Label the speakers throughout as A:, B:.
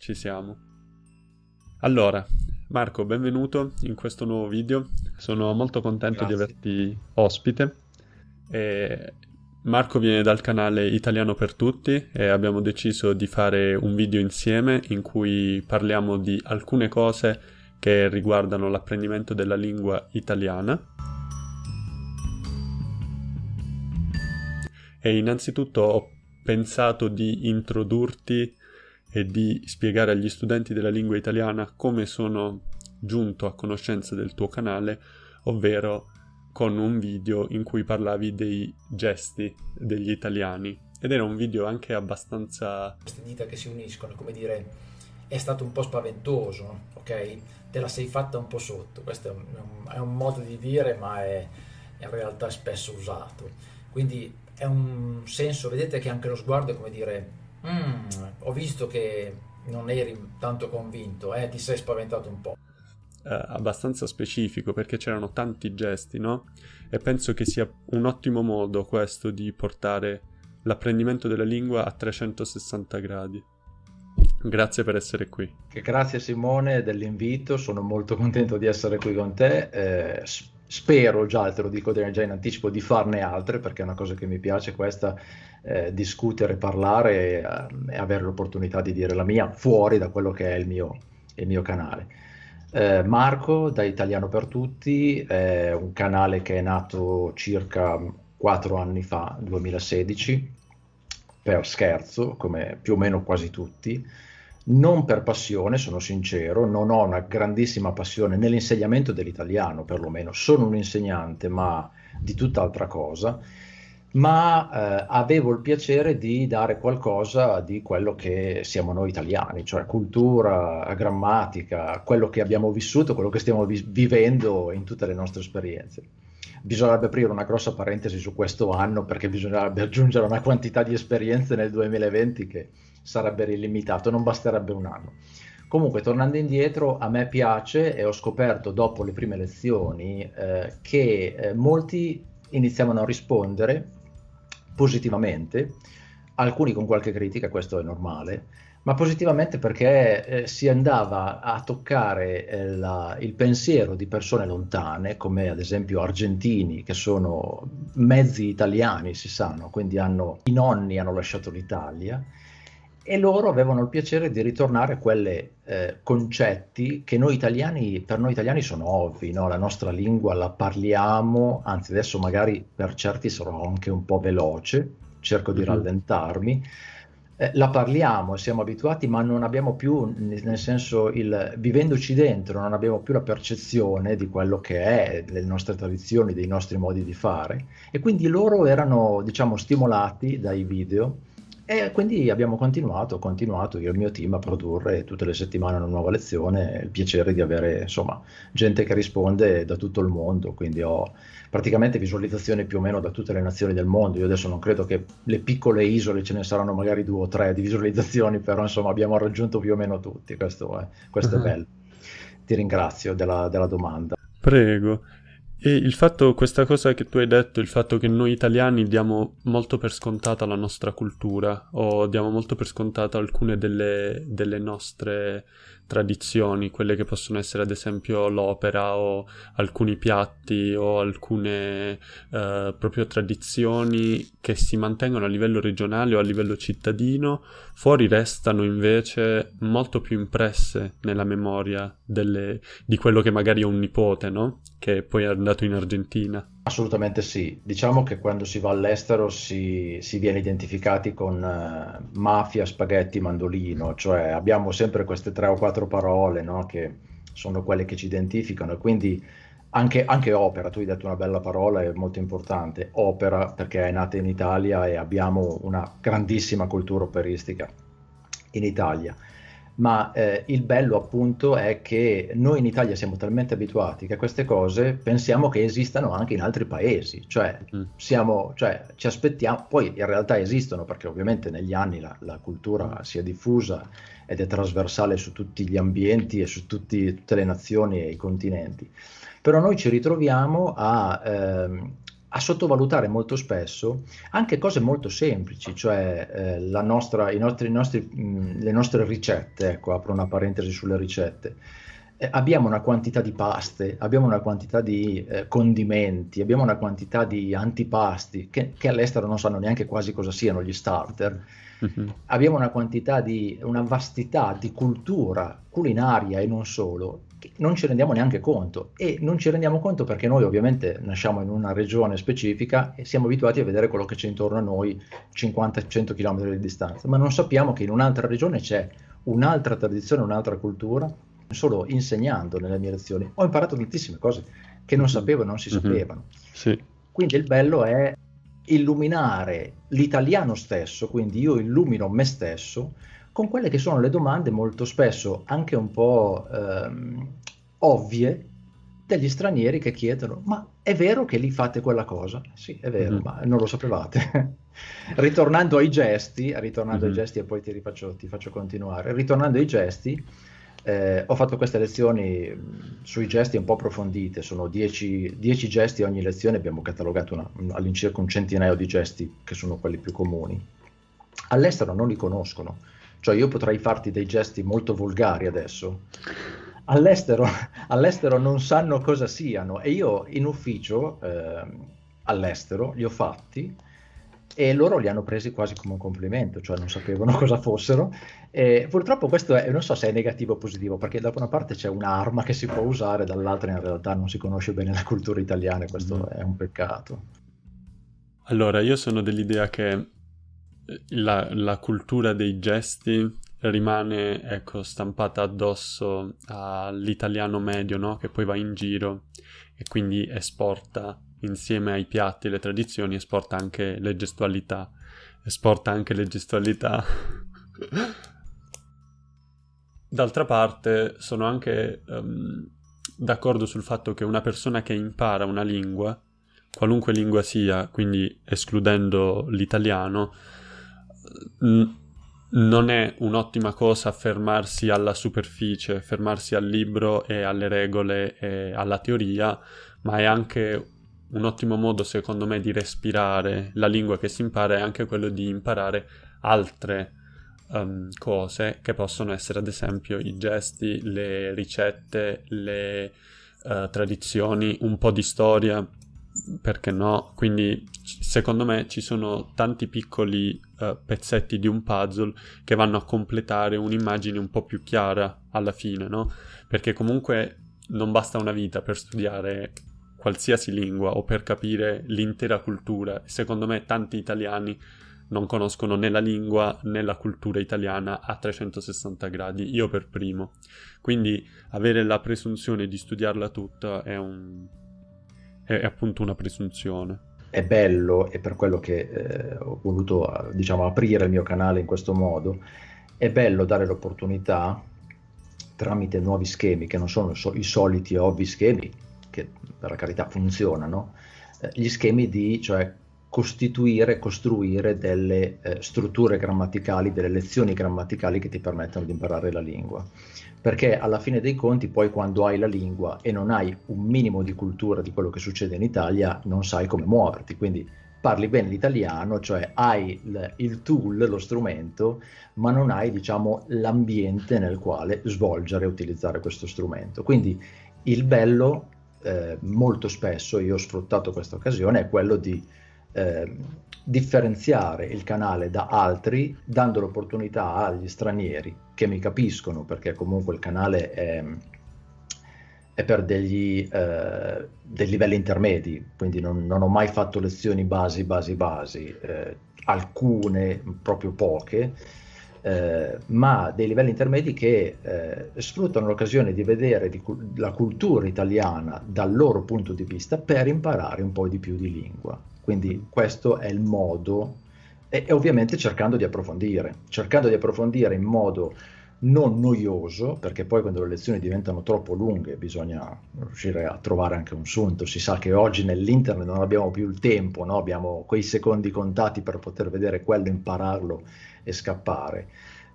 A: Ci siamo. Allora, Marco, benvenuto in questo nuovo video. Sono molto contento Grazie. di averti ospite. E Marco viene dal canale Italiano per Tutti e abbiamo deciso di fare un video insieme in cui parliamo di alcune cose che riguardano l'apprendimento della lingua italiana. E innanzitutto ho pensato di introdurti e di spiegare agli studenti della lingua italiana come sono giunto a conoscenza del tuo canale, ovvero con un video in cui parlavi dei gesti degli italiani. Ed era un video anche abbastanza...
B: Queste dita che si uniscono, come dire, è stato un po' spaventoso, ok? Te la sei fatta un po' sotto, questo è un, è un modo di dire, ma è in realtà spesso usato. Quindi è un senso, vedete che anche lo sguardo è come dire Mm, ho visto che non eri tanto convinto, eh? ti sei spaventato un po'.
A: Eh, abbastanza specifico perché c'erano tanti gesti, no? E penso che sia un ottimo modo questo di portare l'apprendimento della lingua a 360 gradi. Grazie per essere qui.
C: Grazie Simone dell'invito, sono molto contento di essere qui con te. Eh, spero già, te lo dico già in anticipo, di farne altre perché è una cosa che mi piace questa eh, discutere, parlare e, eh, avere l'opportunità di dire la mia fuori da quello che è il mio, il mio canale. Eh, Marco da Italiano per Tutti è un canale che è nato circa quattro anni fa, 2016, per scherzo, come più o meno quasi tutti, non per passione, sono sincero, non ho una grandissima passione nell'insegnamento dell'italiano, perlomeno sono un insegnante, ma di tutt'altra cosa ma eh, avevo il piacere di dare qualcosa di quello che siamo noi italiani, cioè cultura, grammatica, quello che abbiamo vissuto, quello che stiamo vi- vivendo in tutte le nostre esperienze. Bisognerebbe aprire una grossa parentesi su questo anno perché bisognerebbe aggiungere una quantità di esperienze nel 2020 che sarebbe illimitato, non basterebbe un anno. Comunque, tornando indietro, a me piace e ho scoperto dopo le prime lezioni eh, che eh, molti iniziavano a rispondere positivamente, alcuni con qualche critica, questo è normale, ma positivamente perché eh, si andava a toccare eh, la, il pensiero di persone lontane, come ad esempio argentini, che sono mezzi italiani, si sanno, quindi hanno, i nonni hanno lasciato l'Italia, e loro avevano il piacere di ritornare a quei eh, concetti che noi italiani, per noi italiani sono ovvi, no? la nostra lingua la parliamo, anzi adesso magari per certi sarò anche un po' veloce, cerco di mm-hmm. rallentarmi, eh, la parliamo, siamo abituati, ma non abbiamo più, nel senso, il, vivendoci dentro, non abbiamo più la percezione di quello che è, delle nostre tradizioni, dei nostri modi di fare. E quindi loro erano, diciamo, stimolati dai video e quindi abbiamo continuato, ho continuato io e il mio team a produrre tutte le settimane una nuova lezione, il piacere di avere insomma gente che risponde da tutto il mondo, quindi ho praticamente visualizzazioni più o meno da tutte le nazioni del mondo. Io adesso non credo che le piccole isole ce ne saranno magari due o tre di visualizzazioni, però insomma abbiamo raggiunto più o meno tutti, questo è, questo uh-huh. è bello. Ti ringrazio della, della domanda.
A: Prego. E il fatto, questa cosa che tu hai detto, il fatto che noi italiani diamo molto per scontata la nostra cultura o diamo molto per scontata alcune delle, delle nostre tradizioni, quelle che possono essere ad esempio l'opera o alcuni piatti o alcune eh, proprio tradizioni che si mantengono a livello regionale o a livello cittadino, fuori restano invece molto più impresse nella memoria delle, di quello che magari è un nipote, no? Che poi è andato in Argentina.
C: Assolutamente sì, diciamo che quando si va all'estero si, si viene identificati con uh, mafia, spaghetti, mandolino, cioè abbiamo sempre queste tre o quattro parole no, che sono quelle che ci identificano. E quindi anche, anche, opera, tu hai detto una bella parola, è molto importante, opera perché è nata in Italia e abbiamo una grandissima cultura operistica in Italia ma eh, il bello appunto è che noi in Italia siamo talmente abituati che a queste cose pensiamo che esistano anche in altri paesi, cioè, mm. siamo, cioè ci aspettiamo, poi in realtà esistono perché ovviamente negli anni la, la, cultura si è diffusa ed è trasversale su tutti gli ambienti e su tutti, tutte le nazioni e i continenti, però noi ci ritroviamo a... Ehm, a sottovalutare molto spesso anche cose molto semplici, cioè eh, nostra, nostri, nostri, mh, le nostre ricette, ecco, apro una parentesi sulle ricette. Eh, abbiamo una quantità di paste, abbiamo una quantità di eh, condimenti, abbiamo una quantità di antipasti che, che, all'estero non sanno neanche quasi cosa siano gli starter. Mm-hmm. Abbiamo una quantità di, una vastità di cultura culinaria e non solo non ci rendiamo neanche conto e non ci rendiamo conto perché noi ovviamente nasciamo in una regione specifica e siamo abituati a vedere quello che c'è intorno a noi 50-100 km di distanza, ma non sappiamo che in un'altra regione c'è un'altra tradizione, un'altra cultura. Solo insegnando nelle mie lezioni ho imparato tantissime cose che non sapevo e non si mm-hmm. sapevano.
A: Sì.
C: Quindi il bello è illuminare l'italiano stesso, quindi io illumino me stesso con quelle che sono le domande molto spesso anche un po' ehm, ovvie degli stranieri che chiedono ma è vero che lì fate quella cosa? Sì, è vero, mm-hmm. ma non lo sapevate. ritornando ai gesti, ritornando mm-hmm. ai gesti e poi ti, rifaccio, ti faccio continuare, ritornando ai gesti, eh, ho fatto queste lezioni sui gesti un po' approfondite, sono 10 gesti ogni lezione, abbiamo catalogato una, all'incirca un centinaio di gesti che sono quelli più comuni. All'estero non li conoscono, cioè io potrei farti dei gesti molto volgari adesso. All'estero, all'estero non sanno cosa siano e io in ufficio eh, all'estero li ho fatti e loro li hanno presi quasi come un complimento, cioè non sapevano cosa fossero. E purtroppo questo è, non so se è negativo o positivo, perché da una parte c'è un'arma che si può usare, dall'altra in realtà non si conosce bene la cultura italiana e questo mm. è un peccato.
A: Allora, io sono dell'idea che la, la cultura dei gesti rimane ecco, stampata addosso all'italiano medio, no? che poi va in giro e quindi esporta insieme ai piatti le tradizioni, esporta anche le gestualità, esporta anche le gestualità. D'altra parte sono anche um, d'accordo sul fatto che una persona che impara una lingua, qualunque lingua sia, quindi escludendo l'italiano, non è un'ottima cosa fermarsi alla superficie, fermarsi al libro e alle regole e alla teoria, ma è anche un ottimo modo, secondo me, di respirare la lingua che si impara è anche quello di imparare altre um, cose che possono essere, ad esempio, i gesti, le ricette, le uh, tradizioni, un po' di storia, perché no? Quindi secondo me ci sono tanti piccoli uh, pezzetti di un puzzle che vanno a completare un'immagine un po' più chiara alla fine, no? Perché comunque non basta una vita per studiare qualsiasi lingua o per capire l'intera cultura. Secondo me tanti italiani non conoscono né la lingua né la cultura italiana a 360 gradi, io per primo. Quindi avere la presunzione di studiarla tutta è un, è, appunto una presunzione.
C: È bello, e per quello che eh, ho voluto diciamo, aprire il mio canale in questo modo, è bello dare l'opportunità tramite nuovi schemi, che non sono so- i soliti ovvi schemi, che per la carità funzionano, eh, gli schemi di cioè, costituire, costruire delle eh, strutture grammaticali, delle lezioni grammaticali che ti permettono di imparare la lingua perché alla fine dei conti poi quando hai la lingua e non hai un minimo di cultura di quello che succede in Italia non sai come muoverti, quindi parli bene l'italiano, cioè hai il, il tool, lo strumento, ma non hai diciamo l'ambiente nel quale svolgere e utilizzare questo strumento. Quindi il bello eh, molto spesso, io ho sfruttato questa occasione, è quello di eh, differenziare il canale da altri dando l'opportunità agli stranieri che mi capiscono perché comunque il canale è, è per degli, eh, dei livelli intermedi quindi non, non, ho mai fatto lezioni basi basi basi eh, alcune proprio poche eh, ma dei livelli intermedi che eh, sfruttano l'occasione di vedere di, la cultura italiana dal loro punto di vista per imparare un po' di più di lingua. Quindi questo è il modo, e, e ovviamente cercando di approfondire, cercando di approfondire in modo non noioso, perché poi quando le lezioni diventano troppo lunghe bisogna riuscire a trovare anche un sunto. Si sa che oggi nell'internet non abbiamo più il tempo, no? abbiamo quei secondi contati per poter vedere quello, impararlo e scappare.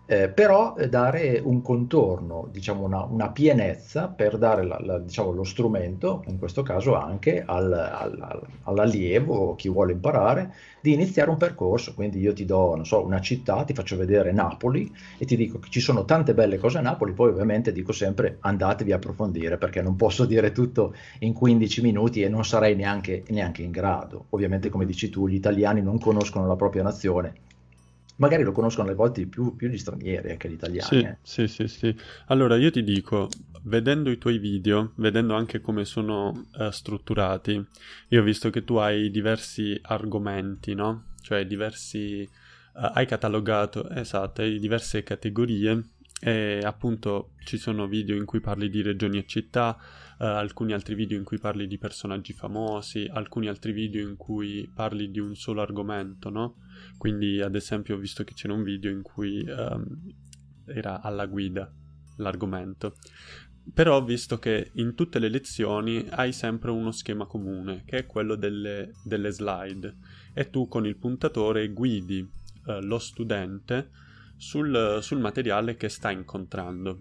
C: Eh, però eh, dare un contorno, diciamo una, una pienezza per dare la, la, diciamo, lo strumento, in questo caso anche al, al, all'allievo, chi vuole imparare, di iniziare un percorso. Quindi io ti do, so, una città, ti faccio vedere Napoli e ti dico che ci sono tante belle cose a Napoli, poi ovviamente dico sempre andatevi a approfondire perché non posso dire tutto in 15 minuti e non sarei neanche, neanche in grado. Ovviamente come dici tu, gli italiani non conoscono la propria nazione magari lo conoscono alle volte più, più gli stranieri eh, che gli italiani.
A: Sì,
C: eh.
A: sì, sì, sì. Allora io ti dico, vedendo i tuoi video, vedendo anche come sono uh, strutturati, io ho visto che tu hai diversi argomenti, no? Cioè diversi... Uh, hai catalogato, esatto, hai diverse categorie e appunto ci sono video in cui parli di regioni e città, alcuni altri video in cui parli di personaggi famosi, alcuni altri video in cui parli di un solo argomento, no? Quindi ad esempio ho visto che c'era un video in cui um, era alla guida l'argomento. Però ho visto che in tutte le lezioni hai sempre uno schema comune, che è quello delle, delle slide, e tu con il puntatore guidi uh, lo studente sul, sul materiale che sta incontrando.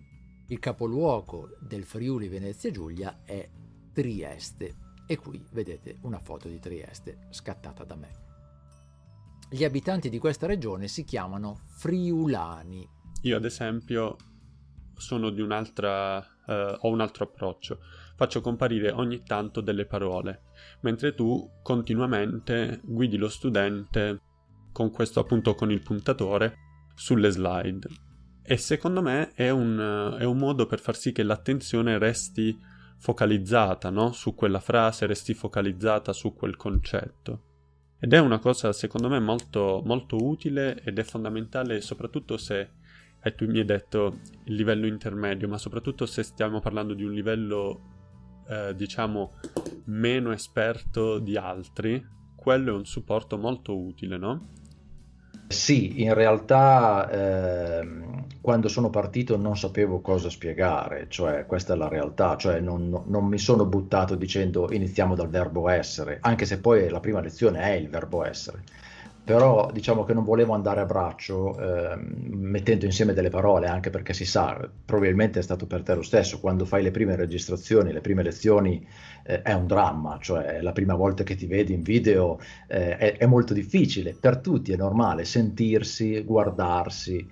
D: Il capoluogo del Friuli Venezia Giulia è Trieste e qui vedete una foto di Trieste scattata da me. Gli abitanti di questa regione si chiamano friulani.
A: Io ad esempio sono di un'altra, uh, ho un altro approccio. Faccio comparire ogni tanto delle parole, mentre tu continuamente guidi lo studente con questo appunto con il puntatore sulle slide. E secondo me è un, è un modo per far sì che l'attenzione resti focalizzata no? su quella frase, resti focalizzata su quel concetto. Ed è una cosa secondo me molto, molto utile ed è fondamentale soprattutto se, e tu mi hai detto il livello intermedio, ma soprattutto se stiamo parlando di un livello eh, diciamo meno esperto di altri, quello è un supporto molto utile, no?
C: Sì, in realtà eh, quando sono partito non sapevo cosa spiegare, cioè questa è la realtà, cioè non, non, mi sono buttato dicendo iniziamo dal verbo essere, anche se poi la prima lezione è il verbo essere però diciamo che non volevo andare a braccio eh, mettendo insieme delle parole, anche perché si sa, probabilmente è stato per te lo stesso, quando fai le prime registrazioni, le prime lezioni eh, è un dramma, cioè la prima volta che ti vedi in video eh, è, è molto difficile, per tutti è normale sentirsi, guardarsi,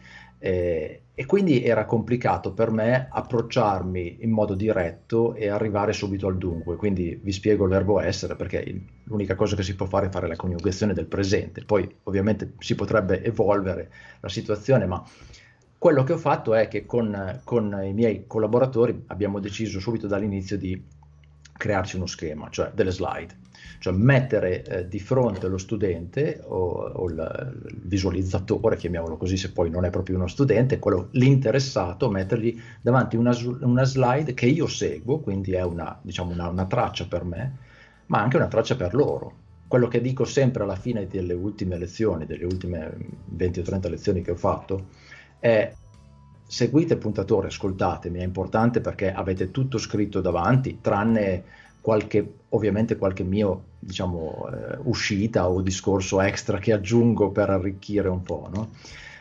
C: eh, e quindi era complicato per me approcciarmi in modo diretto e arrivare subito al dunque. Quindi vi spiego il verbo essere perché l'unica cosa che si può fare è fare la coniugazione del presente. Poi ovviamente si potrebbe evolvere la situazione, ma quello che ho fatto è che con, con i miei collaboratori abbiamo deciso subito dall'inizio di crearci uno schema, cioè delle slide cioè mettere eh, di fronte lo studente o, o il, visualizzatore, chiamiamolo così se poi non è proprio uno studente, quello, l'interessato, mettergli davanti una, una slide che io seguo, quindi è una, diciamo una, una traccia per me, ma anche una traccia per loro. Quello che dico sempre alla fine delle ultime lezioni, delle ultime 20 o 30 lezioni che ho fatto, è seguite il puntatore, ascoltatemi, è importante perché avete tutto scritto davanti, tranne qualche, ovviamente qualche mio diciamo, eh, uscita o discorso extra che aggiungo per arricchire un po', no?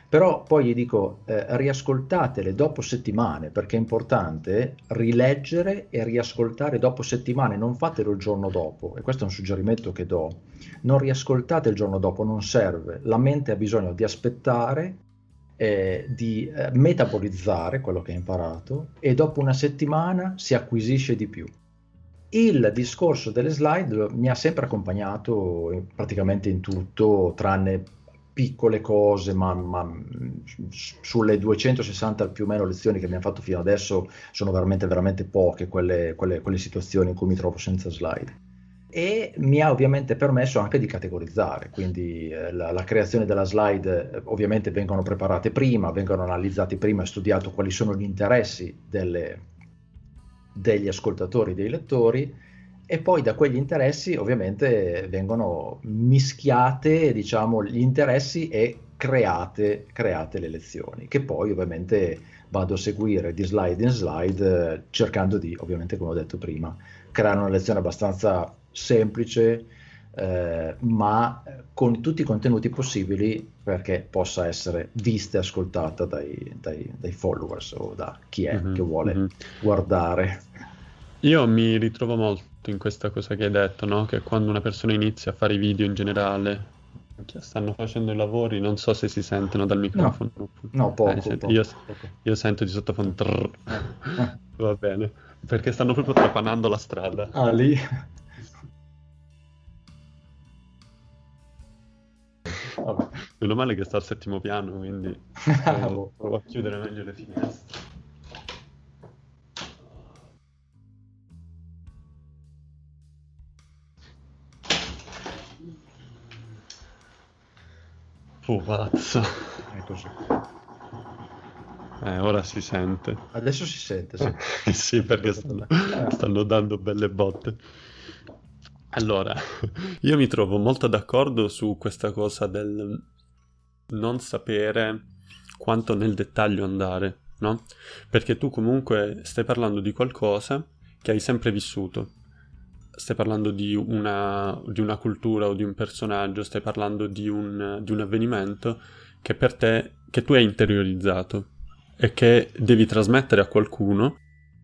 C: Però poi gli dico, eh, riascoltatele dopo settimane, perché è importante rileggere e riascoltare dopo settimane, non fatelo il giorno dopo, e questo è un suggerimento che do, non riascoltate il giorno dopo, non serve, la mente ha bisogno di aspettare, eh, di eh, metabolizzare quello che ha imparato e dopo una settimana si acquisisce di più. Il discorso delle slide mi ha sempre accompagnato praticamente in tutto, tranne piccole cose, ma, ma, sulle 260 più o meno lezioni che abbiamo fatto fino adesso sono veramente, veramente poche quelle, quelle, quelle situazioni in cui mi trovo senza slide. E mi ha ovviamente permesso anche di categorizzare, quindi eh, la, la, creazione della slide eh, ovviamente vengono preparate prima, vengono analizzate prima studiato quali sono gli interessi delle, degli ascoltatori, dei lettori e poi da quegli interessi ovviamente vengono mischiate diciamo, gli interessi e create, create le lezioni che poi ovviamente vado a seguire di slide in slide cercando di ovviamente come ho detto prima creare una lezione abbastanza semplice eh, ma con tutti i contenuti possibili perché possa essere vista e ascoltata dai, dai, dai followers o da chi è mm-hmm, che vuole mm-hmm. guardare.
A: Io mi ritrovo molto in questa cosa che hai detto, no? che quando una persona inizia a fare i video in generale, stanno facendo i lavori, non so se si sentono dal microfono.
C: No, no poco, eh, poco,
A: io,
C: poco,
A: io, sento di sottofondo. Eh, eh. Va bene, perché stanno proprio trapanando la strada.
C: Ah, lì?
A: Vabbè, meno male che sta al settimo piano, quindi provo, provo a chiudere meglio le finestre. Pupazzo.
C: È così.
A: Eh, ora si sente.
C: Adesso si sente, sì.
A: sì, perché stanno, stanno dando belle botte. Allora, io mi trovo molto d'accordo su questa cosa del non sapere quanto nel dettaglio andare, no? Perché tu comunque stai parlando di qualcosa che hai sempre vissuto. Stai parlando di una, di una cultura o di un personaggio, stai parlando di un, di un avvenimento che per te, che tu hai interiorizzato e che devi trasmettere a qualcuno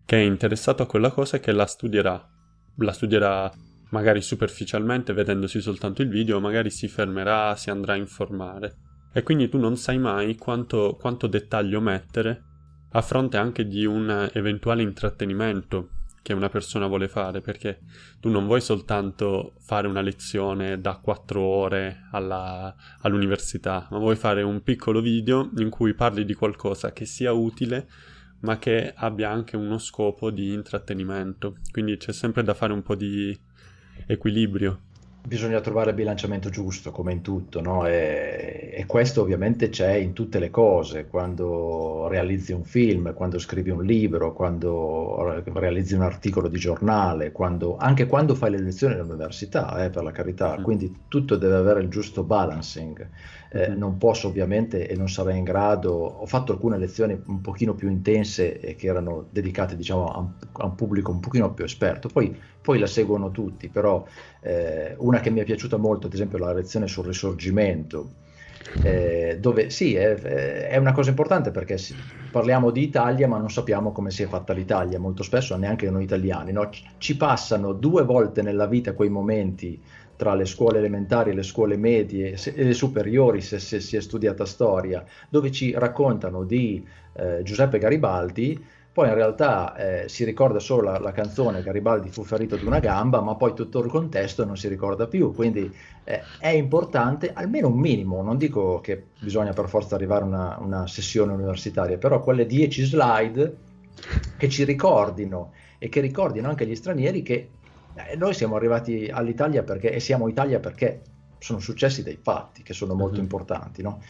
A: che è interessato a quella cosa e che la studierà. La studierà magari superficialmente vedendosi soltanto il video, magari si fermerà, si andrà a informare. E quindi tu non sai mai quanto, quanto dettaglio mettere a fronte anche di un eventuale intrattenimento che una persona vuole fare, perché tu non vuoi soltanto fare una lezione da quattro ore alla, all'università, ma vuoi fare un piccolo video in cui parli di qualcosa che sia utile, ma che abbia anche uno scopo di intrattenimento. Quindi c'è sempre da fare un po' di equilibrio.
C: Bisogna trovare il bilanciamento giusto, come in tutto, no? e, e, questo ovviamente c'è in tutte le cose, quando realizzi un film, quando scrivi un libro, quando realizzi un articolo di giornale, quando, anche quando fai le lezioni all'università, eh, per la carità, mm. quindi tutto deve avere il giusto balancing. Eh, non posso ovviamente e non sarei in grado, ho fatto alcune lezioni un pochino più intense e che erano dedicate diciamo a un, a un pubblico un pochino più esperto, poi poi la seguono tutti, però eh, una che mi è piaciuta molto, ad esempio la lezione sul risorgimento, eh, dove sì, è, è, una cosa importante perché si, parliamo di Italia ma non sappiamo come si è fatta l'Italia, molto spesso neanche noi italiani, no? ci passano due volte nella vita quei momenti tra le scuole elementari le scuole medie e le superiori se, se si è studiata storia, dove ci raccontano di eh, Giuseppe Garibaldi poi in realtà eh, si ricorda solo la, la, canzone Garibaldi fu ferito di una gamba, ma poi tutto il contesto non si ricorda più, quindi eh, è importante almeno un minimo, non dico che bisogna per forza arrivare a una, una sessione universitaria, però quelle 10 slide che ci ricordino e che ricordino anche agli stranieri che eh, noi siamo arrivati all'Italia perché, e siamo Italia perché sono successi dei fatti che sono molto mm-hmm. importanti, no?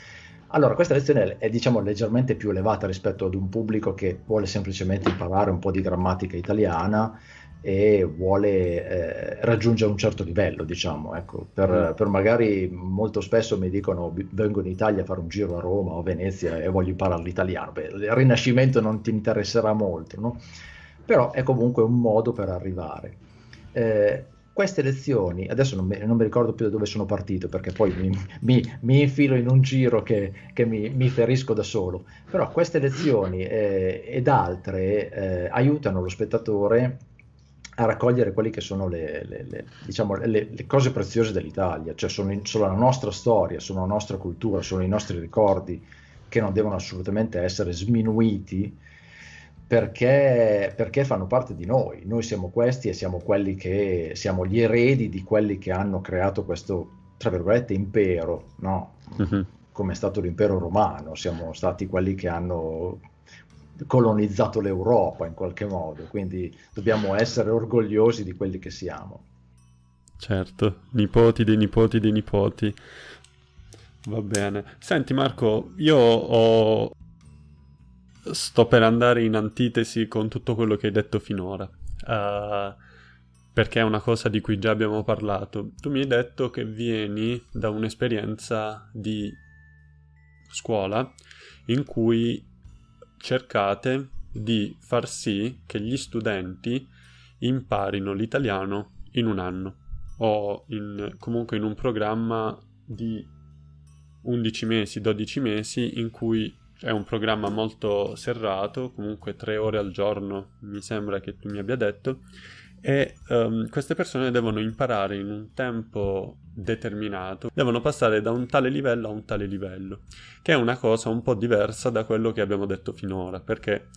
C: Allora, questa lezione è diciamo leggermente più elevata rispetto ad un pubblico che vuole semplicemente imparare un po' di grammatica italiana e vuole eh, raggiungere un certo livello, diciamo, ecco, per, mm. per, magari molto spesso mi dicono vengo in Italia a fare un giro a Roma o a Venezia e voglio imparare l'italiano, Beh, il Rinascimento non ti interesserà molto, no? Però è comunque un modo per arrivare. Eh, queste lezioni, adesso non mi, non mi, ricordo più da dove sono partito perché poi mi, mi, mi infilo in un giro che, che mi, ferisco da solo, però queste lezioni eh, ed altre eh, aiutano lo spettatore a raccogliere quelle che sono le, le, le, diciamo, le cose preziose dell'Italia, cioè sono, in, sono la nostra storia, sono la nostra cultura, sono i nostri ricordi che non devono assolutamente essere sminuiti perché, perché, fanno parte di noi. Noi siamo questi e siamo quelli che siamo gli eredi di quelli che hanno creato questo, tra virgolette, impero, no? Uh-huh. Come è stato l'impero romano, siamo stati quelli che hanno colonizzato l'Europa in qualche modo, quindi dobbiamo essere orgogliosi di quelli che siamo.
A: Certo, nipoti dei nipoti dei nipoti. Va bene. Senti Marco, io ho sto per andare in antitesi con tutto quello che hai detto finora. Uh, perché è una cosa di cui già abbiamo parlato. Tu mi hai detto che vieni da un'esperienza di scuola in cui cercate di far sì che gli studenti imparino l'italiano in un anno. o in, comunque in un programma di 11 mesi, 12 mesi in cui è un programma molto serrato, comunque 3 ore al giorno, mi sembra che tu mi abbia detto, e um, queste persone devono imparare in un tempo determinato, devono passare da un tale livello a un tale livello, che è una cosa un po' diversa da quello che abbiamo detto finora, perché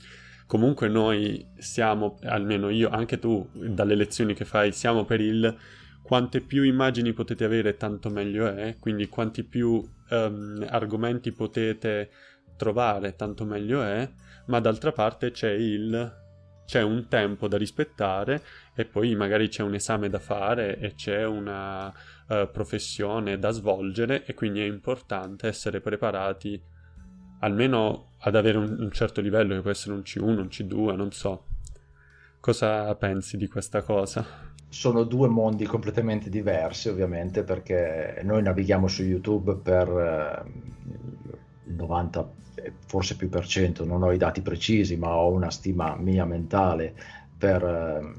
A: comunque noi siamo, almeno io, anche tu, dalle lezioni che fai, siamo per il quante più immagini potete avere tanto meglio è, quindi quanti più um, argomenti potete trovare tanto meglio è, ma d'altra parte c'è il c'è un tempo da rispettare e poi magari c'è un esame da fare e c'è una uh, professione da svolgere e quindi è importante essere preparati almeno ad avere un, un certo livello che può essere un C1, un C2, non so. Cosa pensi di questa cosa?
C: Sono due mondi completamente diversi ovviamente perché noi navighiamo su YouTube per eh, 90 forse più per cento, non ho i dati precisi, ma ho una stima mia mentale per uh,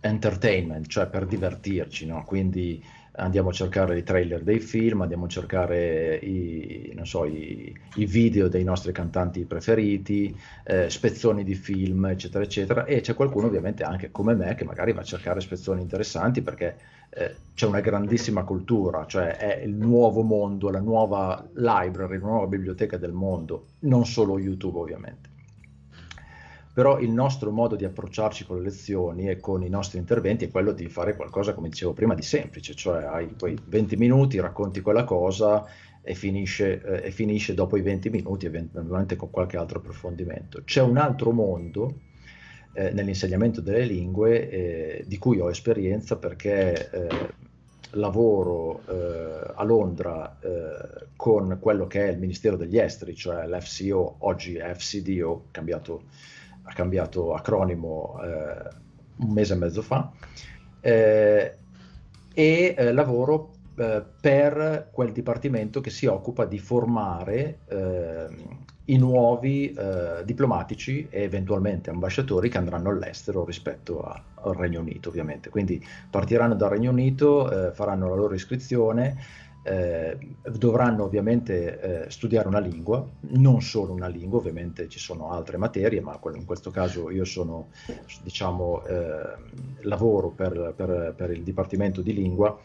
C: entertainment, cioè per divertirci, no? quindi andiamo a cercare i trailer dei film, andiamo a cercare i, so, i, i video dei nostri cantanti preferiti, eh, spezzoni di film, eccetera, eccetera, e c'è qualcuno ovviamente anche come me che magari va a cercare spezzoni interessanti perché eh, c'è una grandissima cultura, cioè è il nuovo mondo, la nuova library, la nuova biblioteca del mondo, non solo YouTube ovviamente però il nostro modo di approcciarci con le lezioni e con i nostri interventi è quello di fare qualcosa, come dicevo prima, di semplice, cioè hai quei 20 minuti, racconti quella cosa e finisce, eh, e finisce dopo i 20 minuti, eventualmente con qualche altro approfondimento. C'è un altro mondo eh, nell'insegnamento delle lingue eh, di cui ho esperienza perché eh, lavoro eh, a Londra eh, con quello che è il Ministero degli Esteri, cioè l'FCO, oggi FCDO, cambiato ha cambiato acronimo eh, un mese e mezzo fa, eh, e eh, lavoro eh, per quel dipartimento che si occupa di formare eh, i nuovi eh, diplomatici e eventualmente ambasciatori che andranno all'estero rispetto a, al Regno Unito, ovviamente. Quindi partiranno dal Regno Unito, faranno la loro iscrizione eh, dovranno ovviamente eh, studiare una lingua, non solo una lingua, ovviamente ci sono altre materie, ma in questo caso io sono, diciamo, eh, lavoro per, per, per, il Dipartimento di Lingua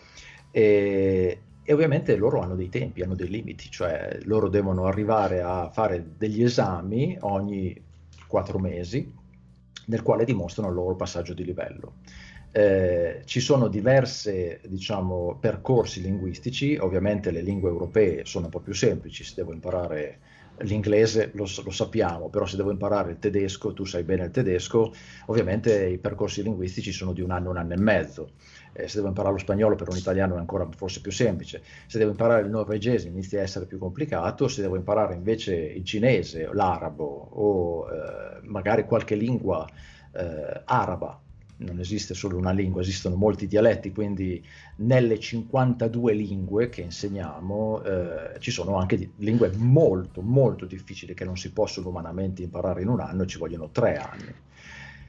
C: e, e, ovviamente loro hanno dei tempi, hanno dei limiti, cioè loro devono arrivare a fare degli esami ogni quattro mesi nel quale dimostrano il loro passaggio di livello. Eh, ci sono diversi diciamo, percorsi linguistici, ovviamente le lingue europee sono un po' più semplici, se devo imparare l'inglese lo, lo, sappiamo, però se devo imparare il tedesco, tu sai bene il tedesco, ovviamente i percorsi linguistici sono di un anno, un anno e mezzo. Eh, se devo imparare lo spagnolo per un italiano è ancora forse più semplice, se devo imparare il norvegese inizia a essere più complicato, se devo imparare invece il cinese, l'arabo o eh, magari qualche lingua eh, araba non esiste solo una lingua, esistono molti dialetti, quindi nelle 52 lingue che insegniamo eh, ci sono anche lingue molto, molto difficili che non si possono umanamente imparare in un anno ci vogliono tre anni.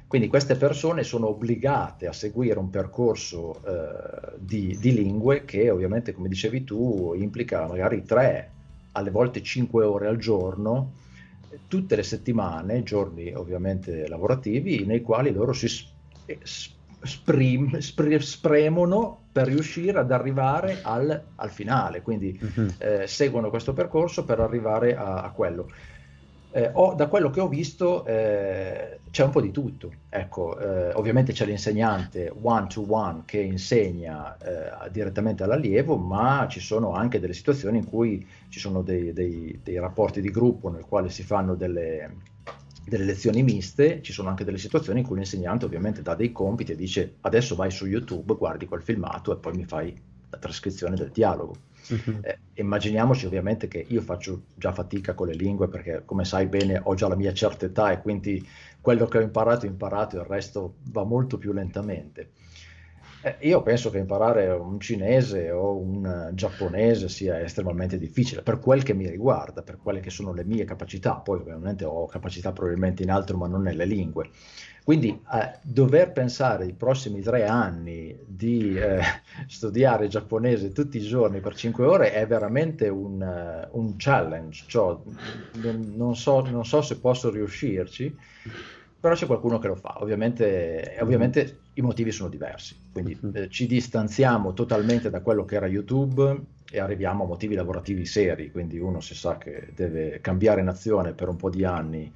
C: Quindi queste persone sono obbligate a seguire un percorso eh, di, di lingue che ovviamente, come dicevi tu, implica magari tre, alle volte cinque ore al giorno, tutte le settimane, giorni ovviamente lavorativi, nei quali loro si sprim, spr- spremono per riuscire ad arrivare al, al finale, quindi uh-huh. eh, seguono questo percorso per arrivare a, a quello. Eh, ho, da quello che ho visto eh, c'è un po' di tutto. Ecco, eh, ovviamente c'è l'insegnante one to one che insegna eh, direttamente all'allievo, ma ci sono anche delle situazioni in cui ci sono dei, dei, dei rapporti di gruppo nel quale si fanno delle, delle lezioni miste, ci sono anche delle situazioni in cui l'insegnante ovviamente dà dei compiti e dice adesso vai su YouTube, guardi quel filmato e poi mi fai la trascrizione del dialogo. Uh-huh. Eh, immaginiamoci ovviamente che io faccio già fatica con le lingue perché come sai bene ho già la mia certa età e quindi quello che ho imparato ho imparato e il resto va molto più lentamente. Eh, io penso che imparare un cinese o un giapponese sia estremamente difficile, per quel che mi riguarda, per quelle che sono le mie capacità. Poi ovviamente ho capacità probabilmente in altro, ma non nelle lingue. Quindi eh, dover pensare i prossimi tre anni di eh, studiare giapponese tutti i giorni per cinque ore è veramente un, uh, un challenge. Cioè, non, so, non, so, se posso riuscirci, però c'è qualcuno che lo fa. Ovviamente, ovviamente i motivi sono diversi, quindi mm-hmm. eh, ci distanziamo totalmente da quello che era YouTube e arriviamo a motivi lavorativi seri, quindi uno si sa che deve cambiare nazione per un po' di anni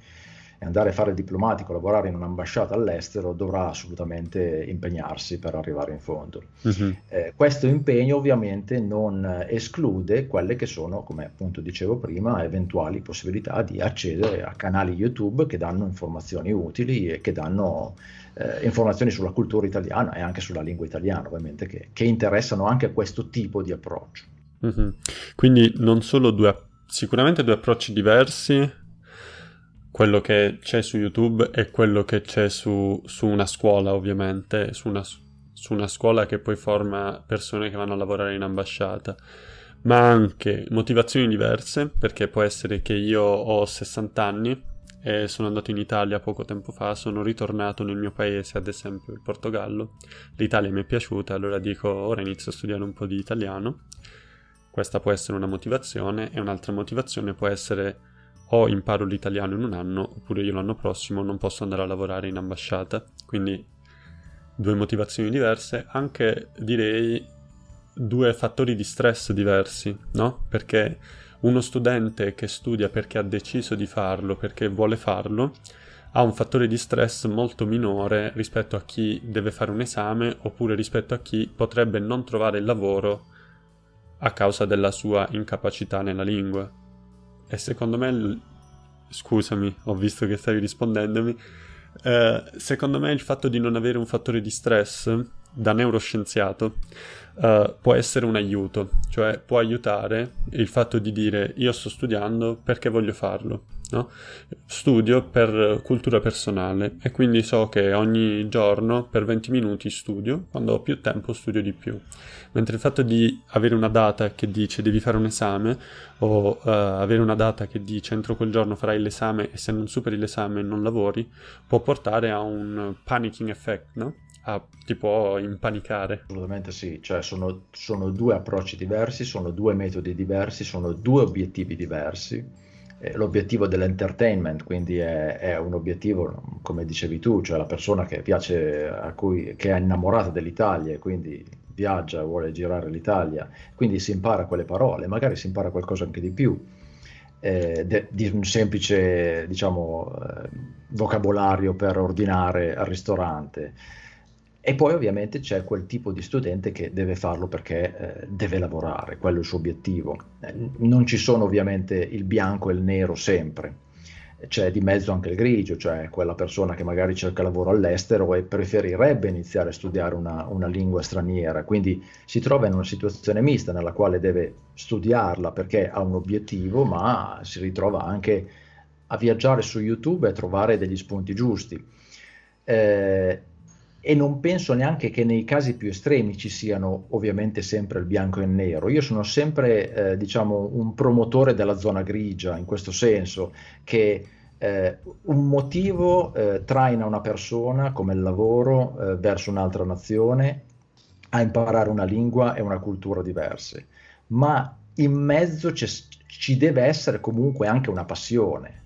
C: e andare a fare il diplomatico, lavorare in un'ambasciata all'estero, dovrà assolutamente impegnarsi per arrivare in fondo. Uh-huh. Eh, questo impegno ovviamente non esclude quelle che sono, come appunto dicevo prima, eventuali possibilità di accedere a canali YouTube che danno informazioni utili e che danno eh, informazioni sulla cultura italiana e anche sulla lingua italiana, ovviamente, che, che interessano anche a questo tipo di approccio.
A: Uh-huh. Quindi non solo due, sicuramente due approcci diversi, quello che c'è su YouTube e quello che c'è su, su una scuola, ovviamente, su una, su una, scuola che poi forma persone che vanno a lavorare in ambasciata, ma anche motivazioni diverse, perché può essere che io ho 60 anni e sono andato in Italia poco tempo fa, sono ritornato nel mio paese, ad esempio il Portogallo, l'Italia mi è piaciuta, allora dico ora inizio a studiare un po' di italiano. Questa può essere una motivazione e un'altra motivazione può essere o imparo l'italiano in un anno oppure io l'anno prossimo non posso andare a lavorare in ambasciata. Quindi due motivazioni diverse, anche direi due fattori di stress diversi, no? Perché uno studente che studia perché ha deciso di farlo, perché vuole farlo, ha un fattore di stress molto minore rispetto a chi deve fare un esame oppure rispetto a chi potrebbe non trovare il lavoro a causa della sua incapacità nella lingua. E secondo me, scusami, ho visto che stavi rispondendomi, eh, secondo me il fatto di non avere un fattore di stress da neuroscienziato uh, può essere un aiuto, cioè può aiutare il fatto di dire io sto studiando perché voglio farlo. No? Studio per cultura personale e quindi so che ogni giorno per 20 minuti studio, quando ho più tempo studio di più. Mentre il fatto di avere una data che dice devi fare un esame o uh, avere una data che dice entro quel giorno farai l'esame e se non superi l'esame non lavori, può portare a un panicking effect, no? a, ti può impanicare.
C: Assolutamente sì, cioè sono, sono due approcci diversi, sono due metodi diversi, sono due obiettivi diversi. L'obiettivo dell'entertainment, quindi è, è, un obiettivo, come dicevi tu, cioè la persona che piace, a cui, che è innamorata dell'Italia e quindi viaggia, vuole girare l'Italia, quindi si impara quelle parole, magari si impara qualcosa anche di più. Eh, de, di un semplice diciamo, eh, vocabolario per ordinare al ristorante. E poi ovviamente c'è quel tipo di studente che deve farlo perché eh, deve lavorare, quello è il suo obiettivo. Eh, non ci sono ovviamente il bianco e il nero sempre, c'è di mezzo anche il grigio, cioè quella persona che magari cerca lavoro all'estero e preferirebbe iniziare a studiare una, una lingua straniera, quindi si trova in una situazione mista nella quale deve studiarla perché ha un obiettivo, ma si ritrova anche a viaggiare su YouTube e a trovare degli spunti giusti. Eh, e non penso neanche che nei casi più estremi ci siano ovviamente sempre il bianco e il nero. Io sono sempre, eh, diciamo, un promotore della zona grigia, in questo senso che eh, un motivo eh, traina una persona come il lavoro eh, verso un'altra nazione a imparare una lingua e una cultura diverse, ma in mezzo ci deve essere comunque anche una passione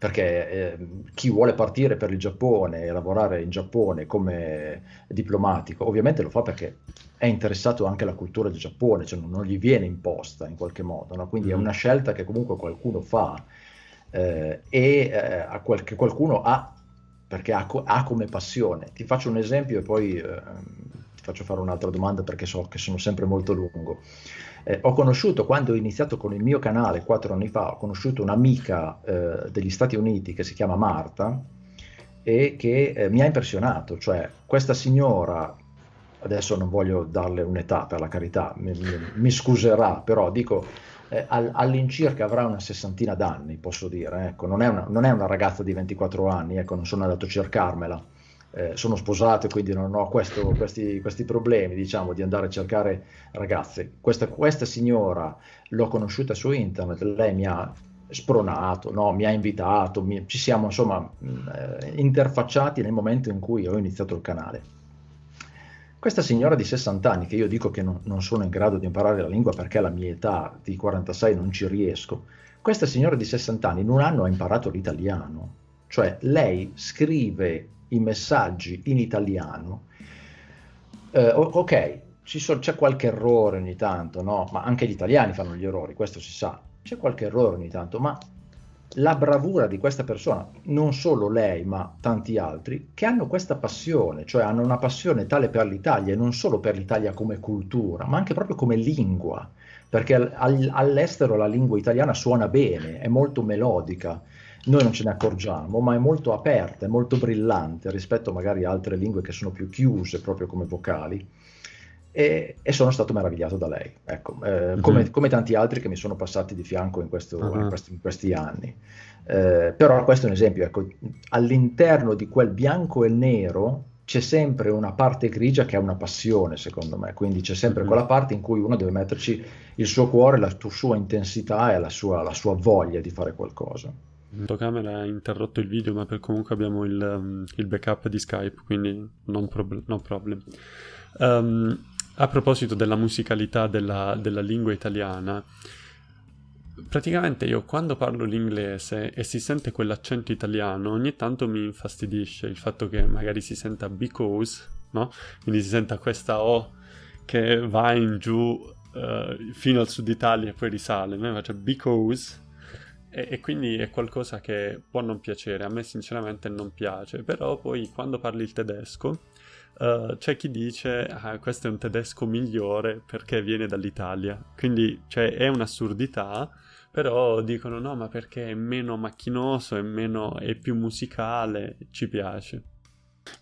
C: perché eh, chi vuole partire per il Giappone e lavorare in Giappone come diplomatico, ovviamente lo fa perché è interessato anche alla cultura del Giappone, cioè non, gli viene imposta in qualche modo, no? quindi mm. è una scelta che comunque qualcuno fa eh, e eh, qual- che qualcuno ha perché ha, ha, come passione. Ti faccio un esempio e poi eh, ti faccio fare un'altra domanda perché so che sono sempre molto lungo. Eh, ho conosciuto, quando ho iniziato con il mio canale quattro anni fa, ho conosciuto un'amica eh, degli Stati Uniti che si chiama Marta e che eh, mi ha impressionato, cioè questa signora, adesso non voglio darle un'età per la carità, mi, mi, mi scuserà, però dico eh, all'incirca avrà una sessantina d'anni, posso dire, ecco, non, è una, non, è una, ragazza di 24 anni, ecco, non sono andato a cercarmela, eh, sono e quindi non ho questo, questi, questi, problemi, diciamo, di andare a cercare ragazze. Questa, questa signora l'ho conosciuta su internet, lei mi ha spronato, no? mi ha invitato, mi, ci siamo insomma eh, interfacciati nel momento in cui ho iniziato il canale. Questa signora di 60 anni, che io dico che non, non sono in grado di imparare la lingua perché alla mia età di 46 non ci riesco, questa signora di 60 anni in un anno ha imparato l'italiano, cioè lei scrive i messaggi in italiano. Eh, ok, so, c'è qualche errore ogni tanto, no? Ma anche gli italiani fanno gli errori, questo si sa. C'è qualche errore ogni tanto, ma la bravura di questa persona, non solo lei, ma tanti altri, che hanno questa passione, cioè hanno una passione tale per l'Italia e non solo per l'Italia come cultura, ma anche proprio come lingua, perché all'estero la lingua italiana suona bene, è molto melodica, noi non ce ne accorgiamo, ma è molto aperta, è molto brillante rispetto magari a altre lingue che sono più chiuse proprio come vocali. E, e sono stato meravigliato da lei, ecco, eh, uh-huh. come, come, tanti altri che mi sono passati di fianco in, questo, uh-huh. in, questi, in questi, anni. Eh, però questo è un esempio, ecco, all'interno di quel bianco e nero c'è sempre una parte grigia che è una passione, secondo me, quindi c'è sempre uh-huh. quella parte in cui uno deve metterci il suo cuore, la sua intensità e la sua, la sua voglia di fare qualcosa.
A: La fotocamera ha interrotto il video, ma comunque abbiamo il, um, il backup di Skype, quindi non, prob- no problem. Um, a proposito della musicalità della, della lingua italiana, praticamente io quando parlo l'inglese e si sente quell'accento italiano, ogni tanto mi infastidisce il fatto che magari si senta because, no? Quindi si senta questa O che va in giù uh, fino al sud Italia e poi risale, no? Faccio because e, e, quindi è qualcosa che può non piacere, a me sinceramente non piace, però poi quando parli il tedesco uh, c'è chi dice ah, questo è un tedesco migliore perché viene dall'Italia, quindi cioè, è un'assurdità, però dicono no ma perché è meno macchinoso, è, meno, è più musicale, ci piace.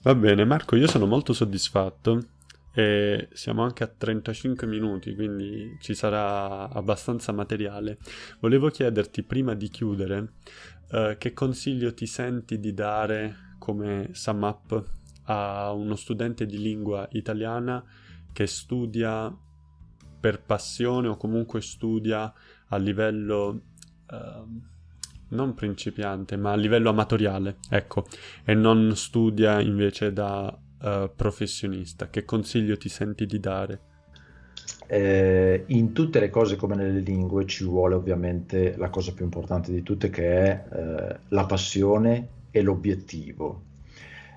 A: Va bene Marco, io sono molto soddisfatto e siamo anche a 35 minuti, quindi ci sarà abbastanza materiale. Volevo chiederti prima di chiudere uh, che consiglio ti senti di dare come sum up a uno studente di lingua italiana che studia per passione o comunque studia a livello uh, non principiante, ma a livello amatoriale, ecco, e non studia invece da uh, professionista? Che consiglio ti senti di dare?
C: Eh, in tutte le cose come nelle lingue ci vuole ovviamente la cosa più importante di tutte che è eh, la passione e l'obiettivo.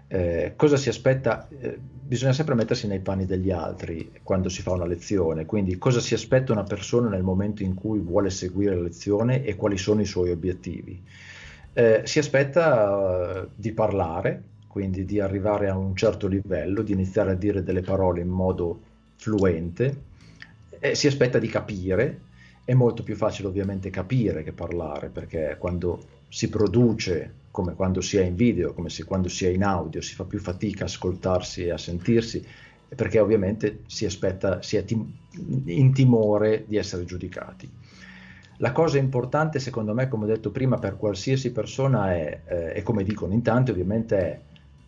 C: Eh, cosa si aspetta? Eh, bisogna sempre mettersi nei panni degli altri quando si fa una lezione, quindi cosa si aspetta una persona nel momento in cui vuole seguire la lezione e quali sono i suoi obiettivi. Eh, si aspetta di parlare, quindi di arrivare a un certo livello, di iniziare a dire delle parole in modo fluente, e si aspetta di capire, è molto più facile ovviamente capire che parlare, perché quando si produce, come quando si è in video, come se quando si è in audio, si fa più fatica a ascoltarsi e a sentirsi, perché ovviamente si aspetta, si è tim- in timore di essere giudicati. La cosa importante, secondo me, come ho detto prima, per qualsiasi persona è, eh, e come dicono in tanti, ovviamente è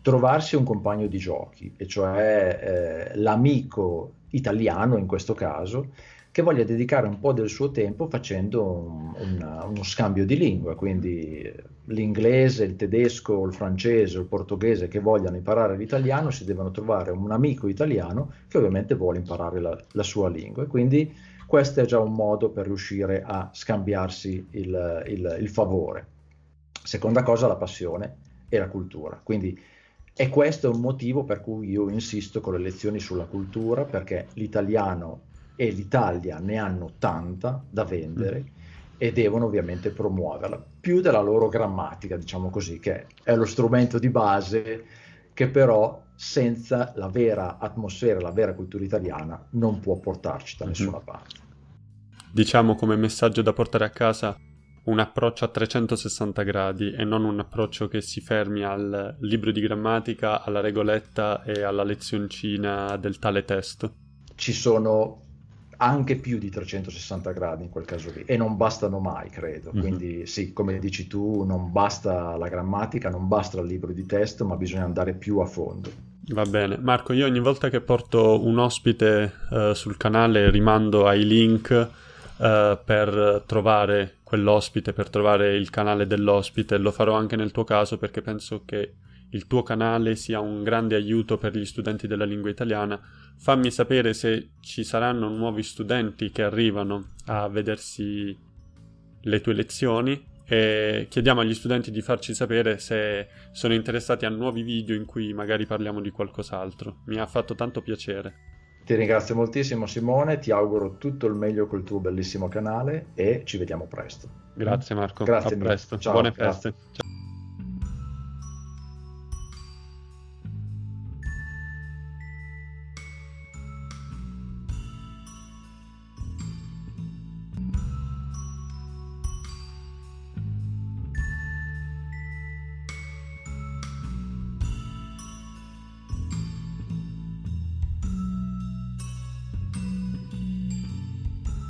C: trovarsi un compagno di giochi, e cioè eh, l'amico italiano in questo caso, che voglia dedicare un po' del suo tempo facendo un, una, uno scambio di lingua, quindi l'inglese, il tedesco, il francese, il portoghese che vogliano imparare l'italiano si devono trovare un amico italiano che ovviamente vuole imparare la, la sua lingua e quindi questo è già un modo per riuscire a scambiarsi il, il, il favore. Seconda cosa, la passione e la cultura. Quindi e questo è un motivo per cui io insisto con le lezioni sulla cultura, perché l'italiano e l'Italia ne hanno tanta da vendere mm. e devono ovviamente promuoverla, più della loro grammatica, diciamo così, che è lo strumento di base che però senza la vera atmosfera, la vera cultura italiana non può portarci da mm-hmm. nessuna parte.
A: Diciamo come messaggio da portare a casa un approccio a 360 gradi e non un approccio che si fermi al libro di grammatica, alla regoletta e alla lezioncina del tale testo.
C: Ci sono anche più di 360 gradi in quel caso lì e non bastano mai, credo. Mm-hmm. Quindi sì, come dici tu, non basta la grammatica, non basta il libro di testo, ma bisogna andare più a fondo.
A: Va bene, Marco, io ogni volta che porto un ospite uh, sul canale rimando ai link uh, per trovare quell'ospite, per trovare il canale dell'ospite. Lo farò anche nel tuo caso perché penso che il tuo canale sia un grande aiuto per gli studenti della lingua italiana. Fammi sapere se ci saranno nuovi studenti che arrivano a vedersi le tue lezioni e chiediamo agli studenti di farci sapere se sono interessati a nuovi video in cui magari parliamo di qualcos'altro. Mi ha fatto tanto piacere.
C: Ti ringrazio moltissimo Simone, ti auguro tutto il meglio col tuo bellissimo canale e ci vediamo presto.
A: Grazie Marco, grazie a presto. Ciao, Buone feste. Ciao.